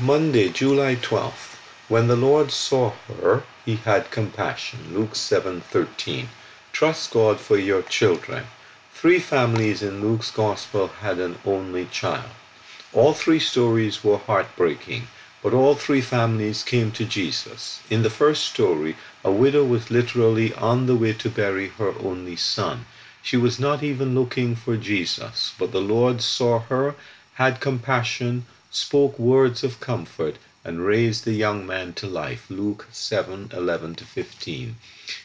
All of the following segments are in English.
Monday, July 12th. When the Lord saw her, he had compassion. Luke 7:13. Trust God for your children. Three families in Luke's gospel had an only child. All three stories were heartbreaking, but all three families came to Jesus. In the first story, a widow was literally on the way to bury her only son. She was not even looking for Jesus, but the Lord saw her, had compassion, spoke words of comfort, and raised the young man to life. Luke 7 11 15.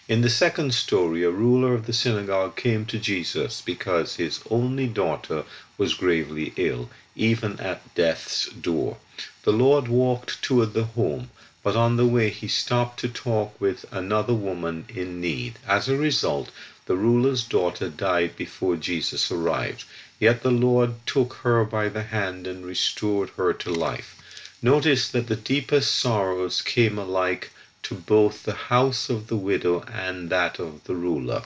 In the second story, a ruler of the synagogue came to Jesus because his only daughter was gravely ill, even at death's door. The Lord walked toward the home, but on the way he stopped to talk with another woman in need. As a result, the ruler's daughter died before Jesus arrived. Yet the Lord took her by the hand and restored her to life. Notice that the deepest sorrows came alike to both the house of the widow and that of the ruler.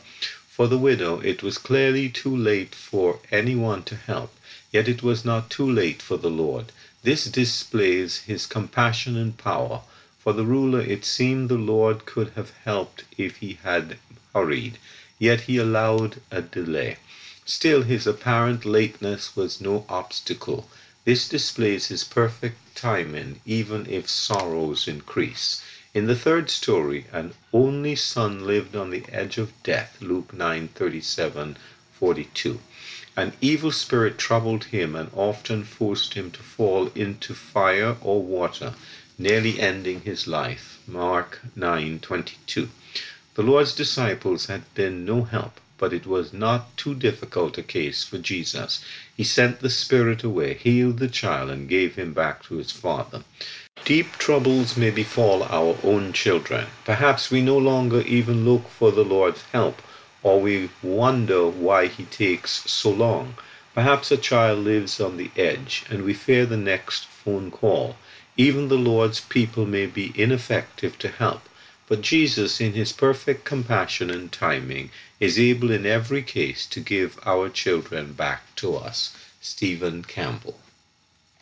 For the widow, it was clearly too late for anyone to help, yet it was not too late for the Lord. This displays his compassion and power. For the ruler, it seemed the Lord could have helped if he had hurried, yet he allowed a delay. Still, his apparent lateness was no obstacle. This displays his perfect timing, even if sorrows increase. In the third story, an only son lived on the edge of death. Luke 9 37 42. An evil spirit troubled him and often forced him to fall into fire or water, nearly ending his life. Mark 9:22. The Lord's disciples had been no help but it was not too difficult a case for Jesus. He sent the spirit away, healed the child, and gave him back to his father. Deep troubles may befall our own children. Perhaps we no longer even look for the Lord's help, or we wonder why he takes so long. Perhaps a child lives on the edge, and we fear the next phone call. Even the Lord's people may be ineffective to help. But Jesus, in his perfect compassion and timing, is able in every case to give our children back to us. Stephen Campbell.